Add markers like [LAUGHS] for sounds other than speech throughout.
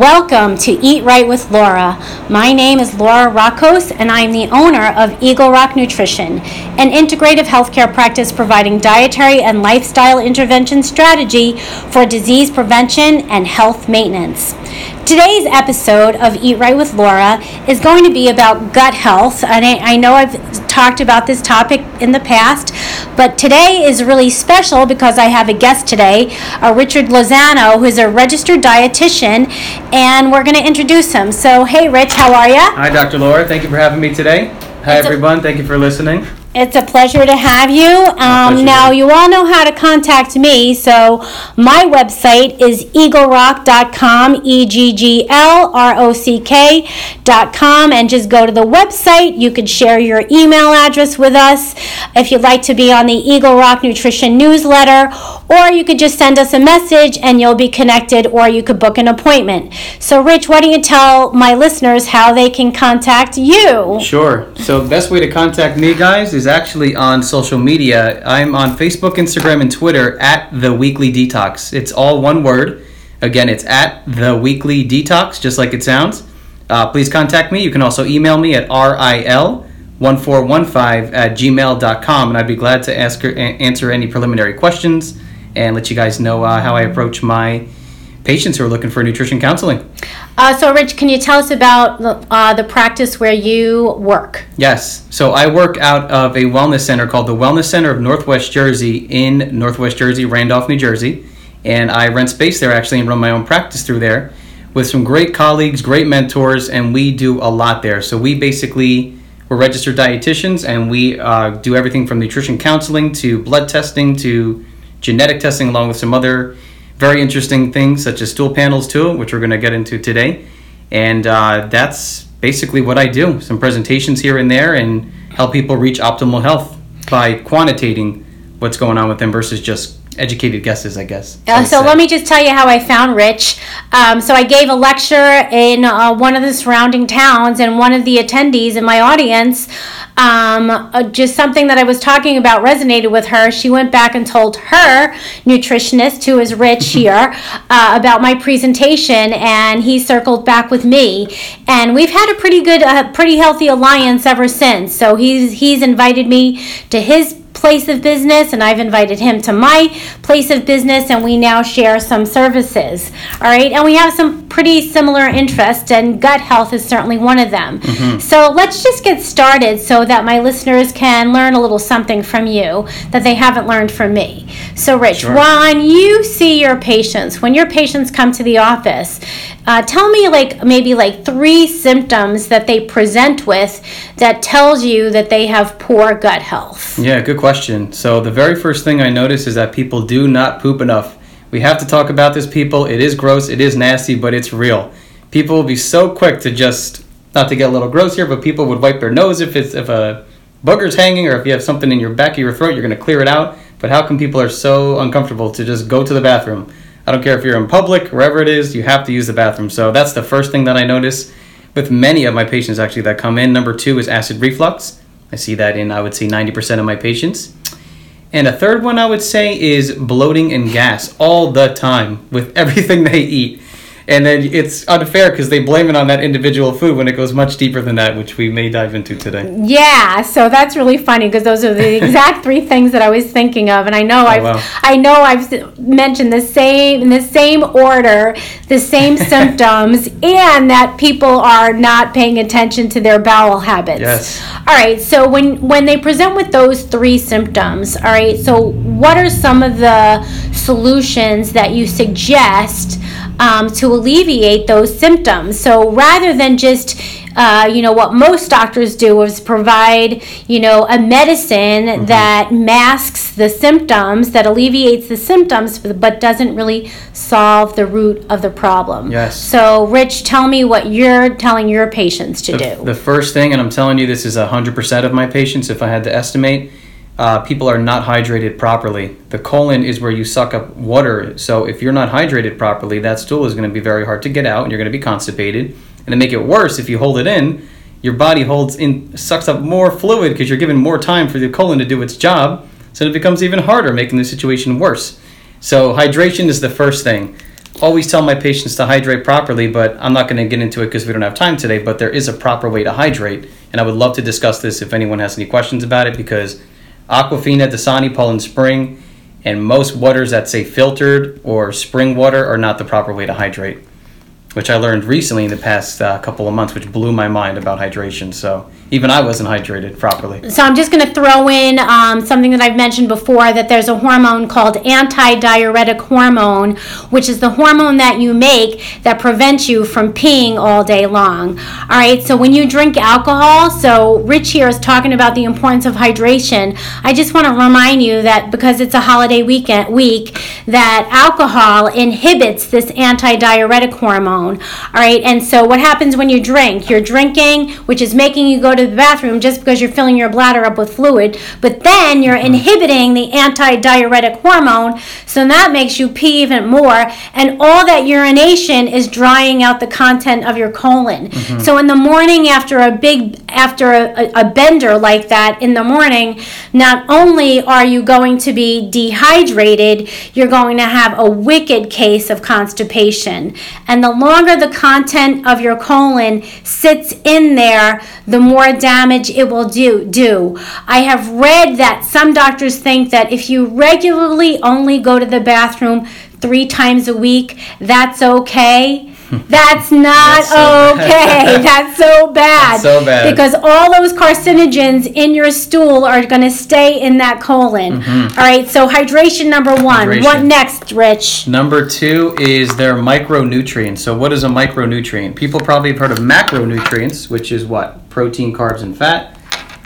Welcome to Eat Right with Laura. My name is Laura Rockos, and I'm the owner of Eagle Rock Nutrition, an integrative healthcare practice providing dietary and lifestyle intervention strategy for disease prevention and health maintenance. Today's episode of Eat Right with Laura is going to be about gut health. And I, I know I've talked about this topic in the past, but today is really special because I have a guest today, uh, Richard Lozano, who is a registered dietitian, and we're going to introduce him. So, hey, Rich, how are you? Hi, Dr. Laura. Thank you for having me today. Hi, It's a- everyone. Thank you for listening. It's a pleasure to have you. Um, pleasure, now, you all know how to contact me. So, my website is eaglerock.com, E G G L R O C K.com, and just go to the website. You could share your email address with us if you'd like to be on the Eagle Rock Nutrition newsletter, or you could just send us a message and you'll be connected, or you could book an appointment. So, Rich, why don't you tell my listeners how they can contact you? Sure. So, best way to contact me, guys, is actually on social media. I'm on Facebook, Instagram, and Twitter at The Weekly Detox. It's all one word. Again, it's at The Weekly Detox, just like it sounds. Uh, please contact me. You can also email me at RIL1415 at gmail.com, and I'd be glad to ask a- answer any preliminary questions and let you guys know uh, how I approach my patients who are looking for nutrition counseling. Uh, so, Rich, can you tell us about the, uh, the practice where you work? Yes. So I work out of a wellness center called the Wellness Center of Northwest Jersey in Northwest Jersey, Randolph, New Jersey. And I rent space there actually and run my own practice through there with some great colleagues, great mentors, and we do a lot there. So we basically, we're registered dietitians and we uh, do everything from nutrition counseling to blood testing to genetic testing, along with some other very interesting things such as stool panels too, which we're going to get into today. And uh, that's basically what I do. Some presentations here and there, and help people reach optimal health by quantitating what's going on with them versus just educated guesses, I guess. Uh, would so say. let me just tell you how I found Rich. Um, so I gave a lecture in uh, one of the surrounding towns, and one of the attendees in my audience, um, uh, just something that I was talking about resonated with her. She went back and told her nutritionist, who is Rich [LAUGHS] here, uh, about my presentation, and he circled back with me, and we've had a pretty good, uh, pretty healthy alliance ever since. So he's he's invited me to his place of business and I've invited him to my place of business and we now share some services. All right. And we have some pretty similar interests and gut health is certainly one of them. Mm-hmm. So let's just get started so that my listeners can learn a little something from you that they haven't learned from me. So Rich, Sure. when you see your patients, when your patients come to the office, uh, tell me like maybe like three symptoms that they present with that tells you that they have poor gut health. Yeah, good question. So the very first thing I notice is that people do not poop enough. We have to talk about this, people. It is gross, it is nasty, but it's real. People will be so quick to just not to get a little gross here, but people would wipe their nose if it's if a booger's hanging or if you have something in your back of your throat, you're going to clear it out. But how come people are so uncomfortable to just go to the bathroom? I don't care if you're in public, wherever it is, you have to use the bathroom. So that's the first thing that I notice with many of my patients actually that come in. Number two is acid reflux. I see that in, I would say, 90% of my patients. And a third one I would say is bloating and gas all the time with [LAUGHS] everything they eat. And then it's unfair because they blame it on that individual food when it goes much deeper than that, which we may dive into today. Yeah, so that's really funny because those are the [LAUGHS] exact three things that I was thinking of, and I know I've Oh, wow. I know I've mentioned the same in the same order, the same [LAUGHS] symptoms, and that people are not paying attention to their bowel habits. Yes. All right. So when when they present with those three symptoms, all right. So what are some of the solutions that you suggest um, to alleviate those symptoms? So rather than just uh, you know what most doctors do is provide you know a medicine that masks the symptoms that alleviates the symptoms but doesn't really solve the root of the problem Yes. so rich tell me what you're telling your patients to The, do the first thing, and I'm telling you, this is 100% of my patients, if I had to estimate, uh, people are not hydrated properly. The colon is where you suck up water. So if you're not hydrated properly, that stool is going to be very hard to get out, and you're going to be constipated. And to make it worse, if you hold it in, your body holds in sucks up more fluid because you're given more time for the colon to do its job. So it becomes even harder, making the situation worse. So hydration is the first thing. always tell my patients to hydrate properly, but I'm not going to get into it because we don't have time today. But there is a proper way to hydrate, and I would love to discuss this if anyone has any questions about it because Aquafina, Dasani, Poland Spring, and most waters that say filtered or spring water are not the proper way to hydrate, which I learned recently in the past uh, couple of months, which blew my mind about hydration. So even I wasn't hydrated properly. So I'm just going to throw in um, something that I've mentioned before that there's a hormone called anti-diuretic hormone, which is the hormone that you make that prevents you from peeing all day long. All right. So when you drink alcohol, so Rich here is talking about the importance of hydration. I just want to remind you that because it's a holiday weekend week, that alcohol inhibits this anti-diuretic hormone. All right. And so what happens when you drink? You're drinking, which is making you go to the bathroom just because you're filling your bladder up with fluid, but then you're mm-hmm. inhibiting the anti diuretic hormone, so that makes you pee even more, and all that urination is drying out the content of your colon. Mm-hmm. So in the morning, after a big, after a, a bender like that in the morning, not only are you going to be dehydrated, you're going to have a wicked case of constipation. And the longer the content of your colon sits in there, the more more damage it will do. Do I have read that some doctors think that if you regularly only go to the bathroom three times a week, that's okay. That's not That's so okay. [LAUGHS] That's so bad. That's so bad. Because all those carcinogens in your stool are going to stay in that colon. Mm-hmm. All right. So hydration number one. Hydration. What next, Rich? Number two is their micronutrients. So what is a micronutrient? People probably have heard of macronutrients, which is what protein, carbs, and fat.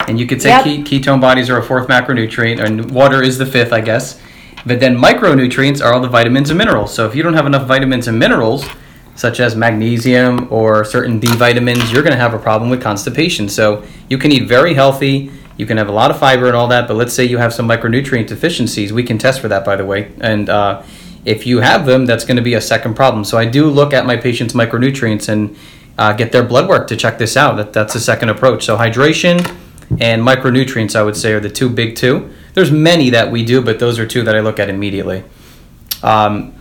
And you could say yep. ketone bodies are a fourth macronutrient, and water is the fifth, I guess. But then micronutrients are all the vitamins and minerals. So if you don't have enough vitamins and minerals, such as magnesium or certain B vitamins, you're going to have a problem with constipation. So you can eat very healthy, you can have a lot of fiber and all that, but let's say you have some micronutrient deficiencies. We can test for that, by the way. And uh, if you have them, that's going to be a second problem. So I do look at my patients' micronutrients and uh, get their blood work to check this out. That, that's the second approach. So hydration and micronutrients, I would say, are the two big two. There's many that we do, but those are two that I look at immediately. Um,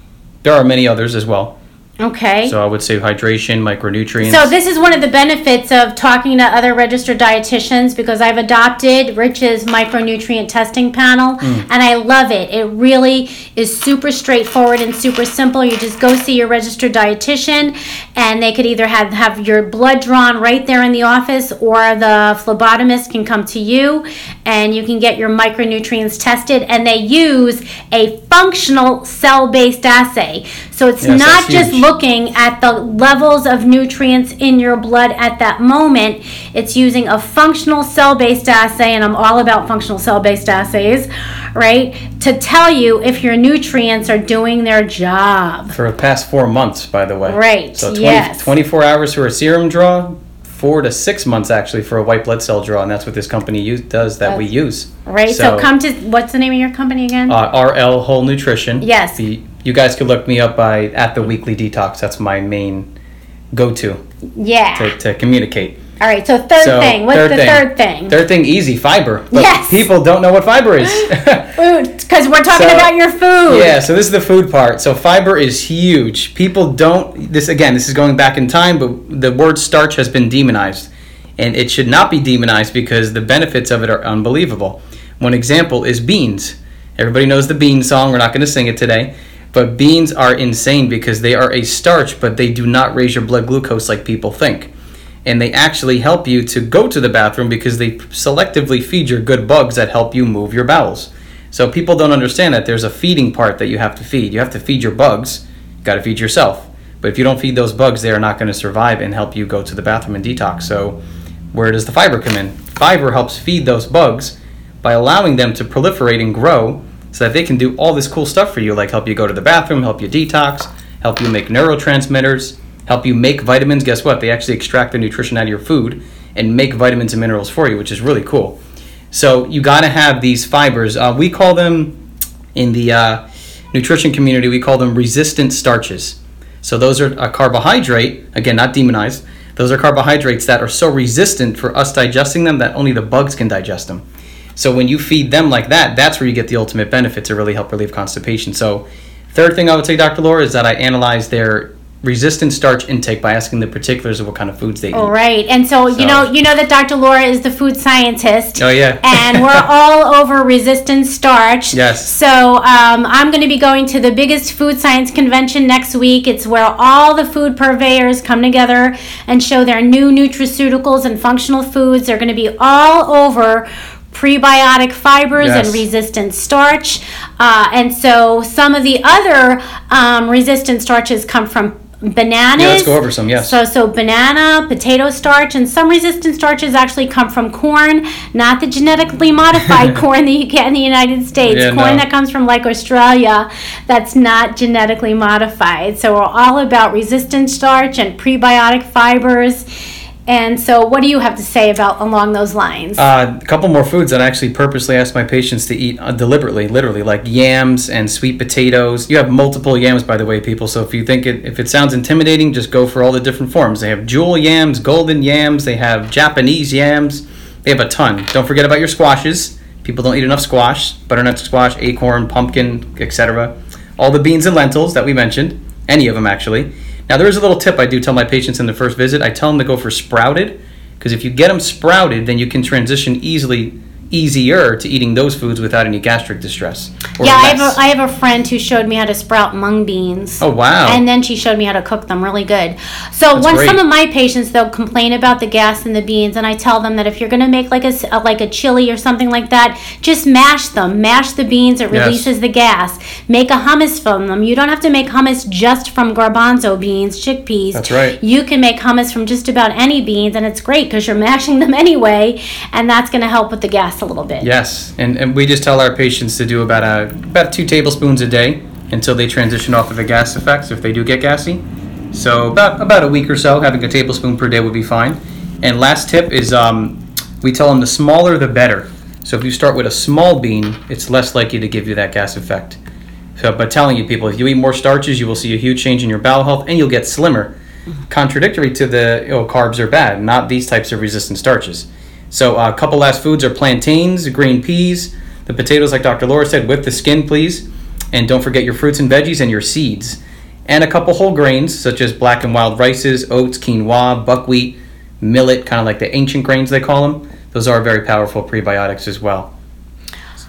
there are many others as well. Okay. So I would say hydration, micronutrients. So this is one of the benefits of talking to other registered dietitians because I've adopted Rich's micronutrient testing panel mm. and I love it. It really is super straightforward and super simple. You just go see your registered dietitian and they could either have, have your blood drawn right there in the office or the phlebotomist can come to you and you can get your micronutrients tested and they use a functional cell-based assay. So it's yes, not just looking at the levels of nutrients in your blood at that moment. It's using a functional cell based assay, and I'm all about functional cell based assays, right? To tell you if your nutrients are doing their job. For the past four months, by the way. Right. So 20, yes. 24 hours for a serum draw, four to six months actually for a white blood cell draw, and that's what this company use, does that we use. Right. So, so, come to what's the name of your company again? Uh, RL Whole Nutrition. Yes. The you guys could look me up by at the weekly detox. That's my main go-to. Yeah. To, to communicate. All right. So third so, thing. What's third the thing. third thing? Third thing, easy fiber. But yes. People don't know what fiber is. [GASPS] [LAUGHS] food, because we're talking so, about your food. Yeah. So this is the food part. So fiber is huge. People don't. This again. This is going back in time, but the word starch has been demonized, and it should not be demonized because the benefits of it are unbelievable. One example is beans. Everybody knows the bean song. We're not going to sing it today. But beans are insane because they are a starch, but they do not raise your blood glucose like people think. And they actually help you to go to the bathroom because they selectively feed your good bugs that help you move your bowels. So people don't understand that there's a feeding part that you have to feed. You have to feed your bugs, you got to feed yourself. But if you don't feed those bugs, they are not going to survive and help you go to the bathroom and detox. So where does the fiber come in? Fiber helps feed those bugs by allowing them to proliferate and grow so that they can do all this cool stuff for you, like help you go to the bathroom, help you detox, help you make neurotransmitters, help you make vitamins. Guess what? They actually extract the nutrition out of your food and make vitamins and minerals for you, which is really cool. So you got to have these fibers. Uh, we call them in the uh, nutrition community, we call them resistant starches. So those are a carbohydrate, again, not demonized. Those are carbohydrates that are so resistant for us digesting them that only the bugs can digest them. So when you feed them like that, that's where you get the ultimate benefit to really help relieve constipation. So Third thing I would say, Dr. Laura, is that I analyze their resistant starch intake by asking the particulars of what kind of foods they eat. All right, and so, you know, you know that Dr. Laura is the food scientist. Oh, yeah. and we're [LAUGHS] all over resistant starch. Yes. So um, I'm going to be going to the biggest food science convention next week. It's where all the food purveyors come together and show their new nutraceuticals and functional foods. They're going to be all over prebiotic fibers Yes. and resistant starch. Uh, and so some of the other um, resistant starches come from bananas. Yeah, let's go over some, yes. So so banana, potato starch, and some resistant starches actually come from corn, not the genetically [LAUGHS] modified corn that you get in the United States. Yeah, corn no. that comes from like Australia, that's not genetically modified. So we're all about resistant starch and prebiotic fibers. And so, what do you have to say about along those lines? Uh, a couple more foods that I actually purposely ask my patients to eat uh, deliberately, literally, like yams and sweet potatoes. You have multiple yams, by the way, people. So if you think it, if it sounds intimidating, just go for all the different forms. They have jewel yams, golden yams. They have Japanese yams. They have a ton. Don't forget about your squashes. People don't eat enough squash, butternut squash, acorn, pumpkin, etc. All the beans and lentils that we mentioned, any of them actually. Now there is a little tip I do tell my patients in the first visit. I tell them to go for sprouted because if you get them sprouted, then you can transition easily, easier to eating those foods without any gastric distress. yeah, I have, a, I have a friend who showed me how to sprout mung beans. Oh wow! And then she showed me how to cook them really good. So That's when great. some of my patients they'll complain about the gas in the beans, and I tell them that if you're going to make like a, like a chili or something like that, just mash them. Mash the beans; it Yes. releases the gas. Make a hummus from them. You don't have to make hummus just from garbanzo beans, chickpeas. That's right. You can make hummus from just about any beans, and it's great because you're mashing them [LAUGHS] anyway, and that's going to help with the gas a little bit. Yes, and, and we just tell our patients to do about a about two tablespoons a day until they transition off of the gas effects if they do get gassy. So about about a week or so, having a tablespoon per day would be fine. And last tip is um, we tell them the smaller the better. So if you start with a small bean, it's less likely to give you that gas effect. So, but telling you people, if you eat more starches, you will see a huge change in your bowel health, and you'll get slimmer. Contradictory to the oh, carbs are bad, not these types of resistant starches. So, uh, a couple last foods are plantains, green peas, the potatoes, like Dr. Laura said, with the skin, please. And don't forget your fruits and veggies and your seeds. And a couple whole grains, such as black and wild rices, oats, quinoa, buckwheat, millet, kind of like the ancient grains they call them. Those are very powerful prebiotics as well.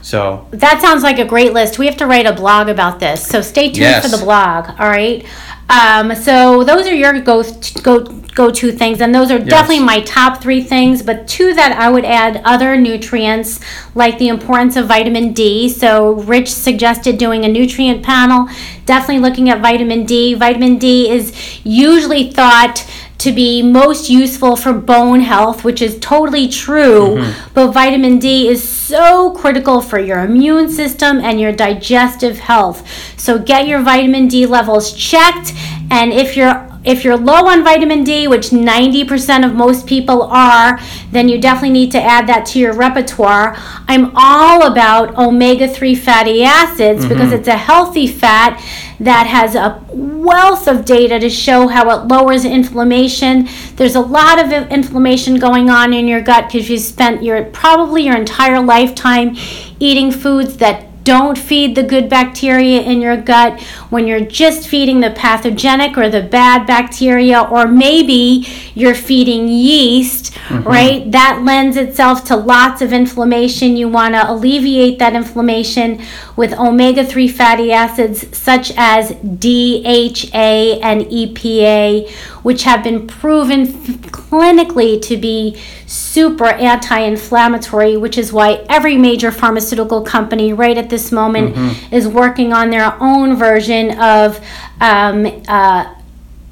So, That sounds like a great list. We have to write a blog about this, so stay tuned Yes. for the blog. All right. Um, so those are your go go go to things, and those are definitely my top three things. But two that I would add other nutrients, like the importance of vitamin D. So Rich suggested doing a nutrient panel. Definitely looking at vitamin D. Vitamin D is usually thought to be most useful for bone health, which is totally true. Mm-hmm. But vitamin D is so critical for your immune system and your digestive health. So get your vitamin D levels checked, and if you're if you're low on vitamin D, which 90% of most people are, then you definitely need to add that to your repertoire. I'm all about omega 3 fatty acids because mm-hmm. it's a healthy fat that has a wealth of data to show how it lowers inflammation. There's a lot of inflammation going on in your gut because you spent your probably your entire lifetime eating foods that don't feed the good bacteria in your gut when you're just feeding the pathogenic or the bad bacteria or maybe you're feeding yeast right? That lends itself to lots of inflammation. You want to alleviate that inflammation with omega-3 fatty acids such as DHA and EPA which have been proven f- clinically to be super anti-inflammatory which is why every major pharmaceutical company right at this moment is working on their own version of um, uh,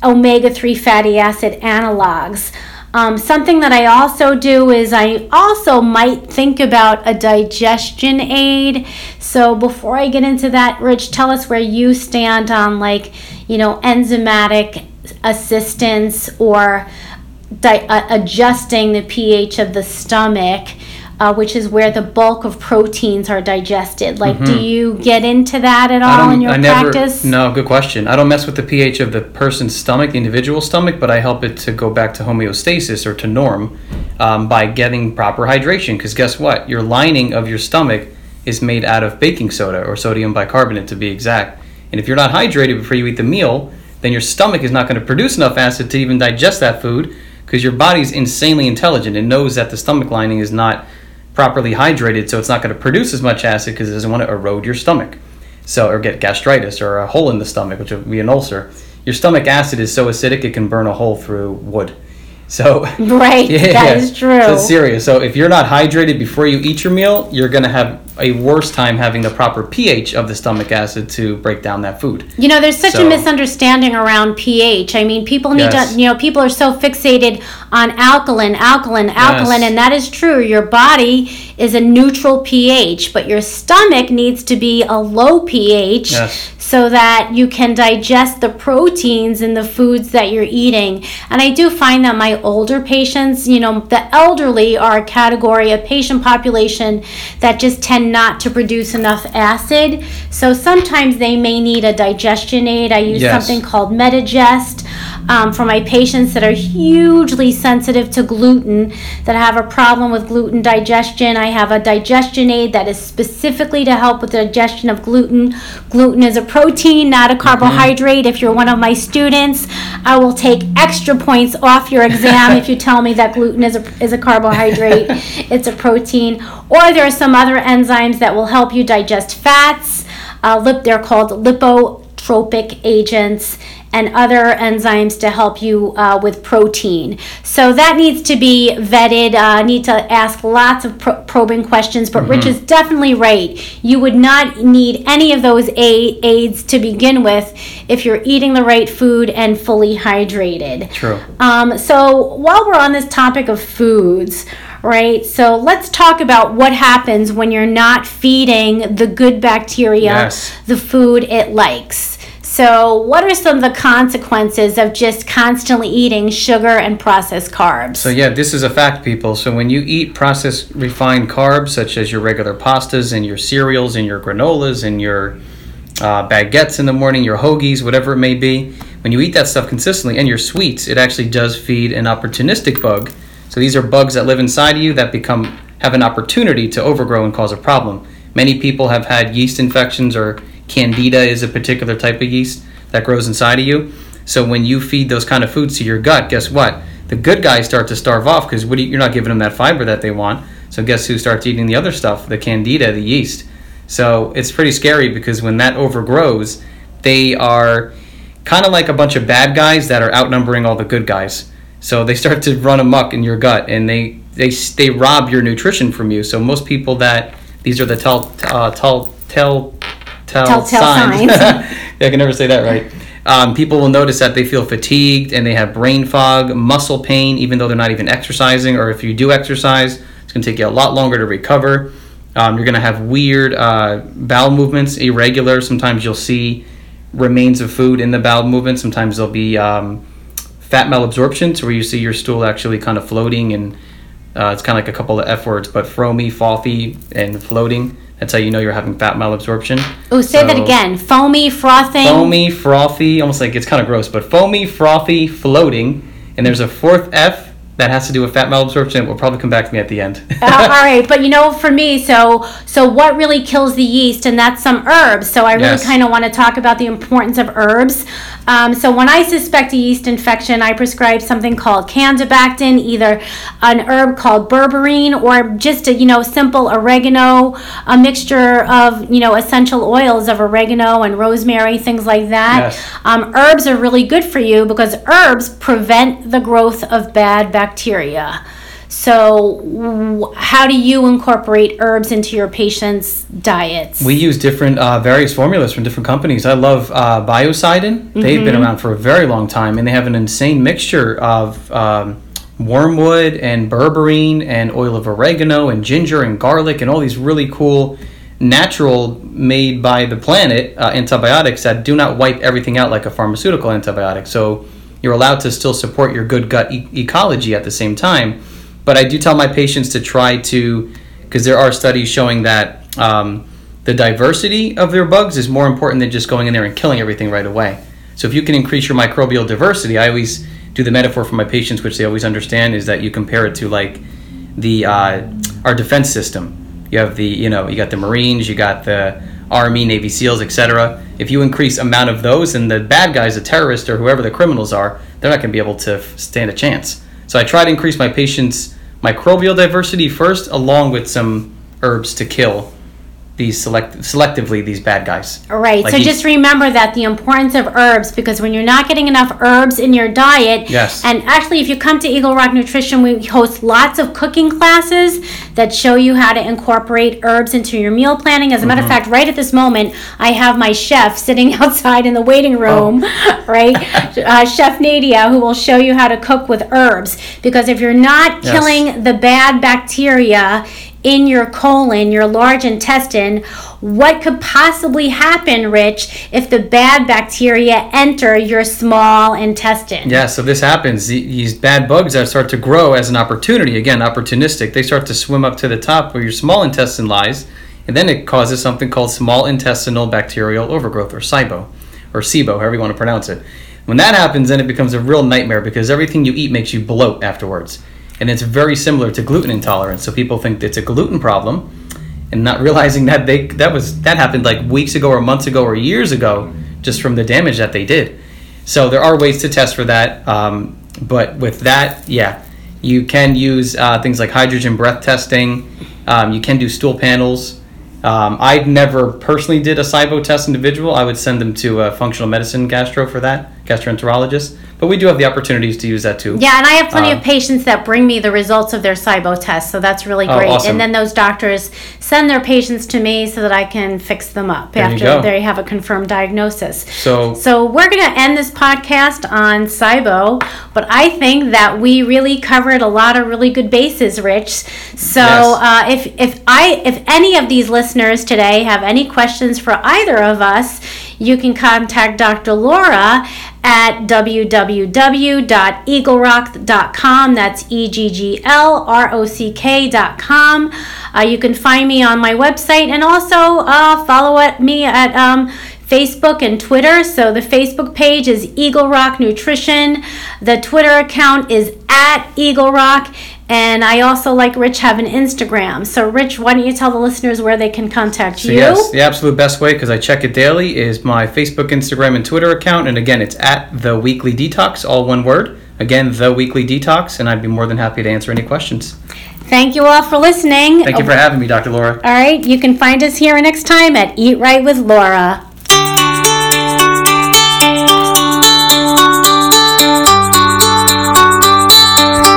omega-3 fatty acid analogs um, something that I also do is I also might think about a digestion aid. So before I get into that, Rich, tell us where you stand on like, you know, enzymatic assistance or di- uh, adjusting the pH of the stomach, uh, which is where the bulk of proteins are digested. Like, do you get into that at all in your Mm-hmm. I never, practice? No, good question. I don't mess with the pH of the person's stomach, the individual stomach, but I help it to go back to homeostasis or to norm um, by getting proper hydration. Because guess what? Your lining of your stomach is made out of baking soda or sodium bicarbonate to be exact. And if you're not hydrated before you eat the meal, then your stomach is not going to produce enough acid to even digest that food because your body's insanely intelligent. It knows that the stomach lining is not properly hydrated, so it's not going to produce as much acid because it doesn't want to erode your stomach. So, or get gastritis or a hole in the stomach, which would be an ulcer. Your stomach acid is so acidic it can burn a hole through wood. [LAUGHS] So right, [LAUGHS] yeah, that is true. So it's serious. So if you're not hydrated before you eat your meal, you're gonna have a worse time having the proper pH of the stomach acid to break down that food. You know, there's such so, a misunderstanding around pH. I mean, people need yes. to, you know, people are so fixated on alkaline, alkaline, alkaline, yes. and that is true. Your body is a neutral pH, but your stomach needs to be a low pH yes. So that you can digest the proteins in the foods that you're eating. And I do find that my older patients, you know, the elderly are a category, a patient population that just tend not to produce enough acid. So sometimes they may need a digestion aid. I use yes. something called Medigest um, for my patients that are hugely sensitive to gluten, that have a problem with gluten digestion. I have a digestion aid that is specifically to help with the digestion of gluten. Gluten is a protein, not a carbohydrate. Mm-hmm. If you're one of my students, I will take extra points off your exam if you tell me that gluten is a, is a carbohydrate. [LAUGHS] it's a protein. Or there are some other enzymes that will help you digest fats. Uh, lip, they're called lipotropic agents and other enzymes to help you uh, with protein. So that needs to be vetted. Uh, need to ask lots of pro- probing questions. But mm-hmm. Rich is definitely right. You would not need any of those a- aids to begin with if you're eating the right food and fully hydrated. True. Um, so while we're on this topic of foods right? So let's talk about what happens when you're not feeding the good bacteria yes. the food it likes. So, what are some of the consequences of just constantly eating sugar and processed carbs? So, yeah, this is a fact, people. So, when you eat processed refined carbs, such as your regular pastas and your cereals and your granolas and your uh, baguettes in the morning, your hoagies, whatever it may be, when you eat that stuff consistently and your sweets, it actually does feed an opportunistic bug. So, these are bugs that live inside of you that become have an opportunity to overgrow and cause a problem. Many people have had yeast infections or Candida is a particular type of yeast that grows inside of you. So when you feed those kind of foods to your gut, guess what? The good guys start to starve off because you, you're not giving them that fiber that they want. So guess who starts eating the other stuff? The Candida, the yeast. So it's pretty scary because when that overgrows, they are kind of like a bunch of bad guys that are outnumbering all the good guys. So they start to run amuck in your gut and they they they rob your nutrition from you. So most people that these are the tell uh, tell tell telltale, signs. signs. [LAUGHS] yeah, I can never say that right. Um, people will notice that they feel fatigued and they have brain fog, muscle pain, even though they're not even exercising. Or if you do exercise, it's going to take you a lot longer to recover. Um, you're going to have weird uh, bowel movements, irregular. Sometimes you'll see remains of food in the bowel movement. Sometimes there'll be um, fat malabsorption, so where you see your stool actually kind of floating and uh, it's kind of like a couple of F words, but foamy, frothy, and floating. That's how you know you're having fat malabsorption. Oh, say so, that again. Foamy, frothing. Foamy, frothy, almost like it's kind of gross, but foamy, frothy, floating. And there's a fourth F that has to do with fat malabsorption. It will probably come back to me at the end. [LAUGHS] uh, all [LAUGHS] right, but you know, for me, so so what really kills the yeast, and that's some herbs. So I really yes. kind of want to talk about the importance of herbs. Um, so when I suspect a yeast infection, I prescribe something called candibactin, either an herb called berberine or just a you know simple oregano, a mixture of you know essential oils of oregano and rosemary, things like that. Yes. Um, herbs are really good for you because herbs prevent the growth of bad bacteria. So, how do you incorporate herbs into your patients' diets? We use different uh, various formulas from different companies. I love uh, Biocidin. Mm-hmm. They've been mm-hmm. around for a very long time, and they have an insane mixture of um, wormwood and berberine and oil of oregano and ginger and garlic and all these really cool natural made by the planet uh, antibiotics that do not wipe everything out like a pharmaceutical antibiotic. So you're allowed to still support your good gut e- ecology at the same time but I do tell my patients to try to, because there are studies showing that um, the diversity of their bugs is more important than just going in there and killing everything right away. So if you can increase your microbial diversity, I always do the metaphor for my patients, which they always understand, is that you compare it to like the uh, our defense system. You have the you know you got the Marines, you got the Army, Navy SEALs, etc. If you increase amount of those, and the bad guys, the terrorists, or whoever the criminals are, they're not going to be able to stand a chance. So I try to increase my patients' microbial diversity first, along with some herbs to kill these select selectively these bad guys. Right. Like so he- just remember that the importance of herbs because when you're not getting enough herbs in your diet, Yes. and actually if you come to Eagle Rock Nutrition, we host lots of cooking classes that show you how to incorporate herbs into your meal planning. As a matter of Mm-hmm. fact, right at this moment, I have my chef sitting [LAUGHS] outside in the waiting room, Oh. [LAUGHS] right? uh, chef Nadia, who will show you how to cook with herbs because if you're not Yes. killing the bad bacteria in your colon, your large intestine, what could possibly happen, Rich, if the bad bacteria enter your small intestine? Yeah, so this happens. These bad bugs that start to grow as an opportunity, again, opportunistic, they start to swim up to the top where your small intestine lies, and then it causes something called small intestinal bacterial overgrowth, or SIBO, or SIBO, however you want to pronounce it. When that happens, then it becomes a real nightmare because everything you eat makes you bloat afterwards. And it's very similar to gluten intolerance. So people think it's a gluten problem, and not realizing that they that was that happened like weeks ago or months ago or years ago just from the damage that they did. So there are ways to test for that um, but with that yeah you can use uh, things like hydrogen breath testing. Um, you can do stool panels. Um, i never personally did a SIBO test individual. I would send them to a functional medicine gastro for that gastroenterologist but we do have the opportunities to use that too Yeah, and I have plenty Um, of patients that bring me the results of their SIBO test, so that's really Oh, great. awesome. And then those doctors send their patients to me so that I can fix them up There after they have a confirmed diagnosis. so So we're going to end this podcast on SIBO, but I think that we really covered a lot of really good bases, Rich. So Yes. uh, if if I if any of these listeners today have any questions for either of us, you can contact Dr. Laura at www.eaglerock.com. That's E G G L R O C K.com. Uh, you can find me on my website and also uh, follow at me at um, Facebook and Twitter. So the Facebook page is Eagle Rock Nutrition. The Twitter account is at Eagle Rock. And I also, like Rich, have an Instagram. So, Rich, why don't you tell the listeners where they can contact So you? yes, the absolute best way because I check it daily is my Facebook, Instagram, and Twitter account, and again, it's at the Weekly Detox, all one word. Again, the Weekly Detox, and I'd be more than happy to answer any questions. Thank you all for listening. Thank you for oh. having me, Dr. Laura. All right, you can find us here next time at Eat Right with Laura.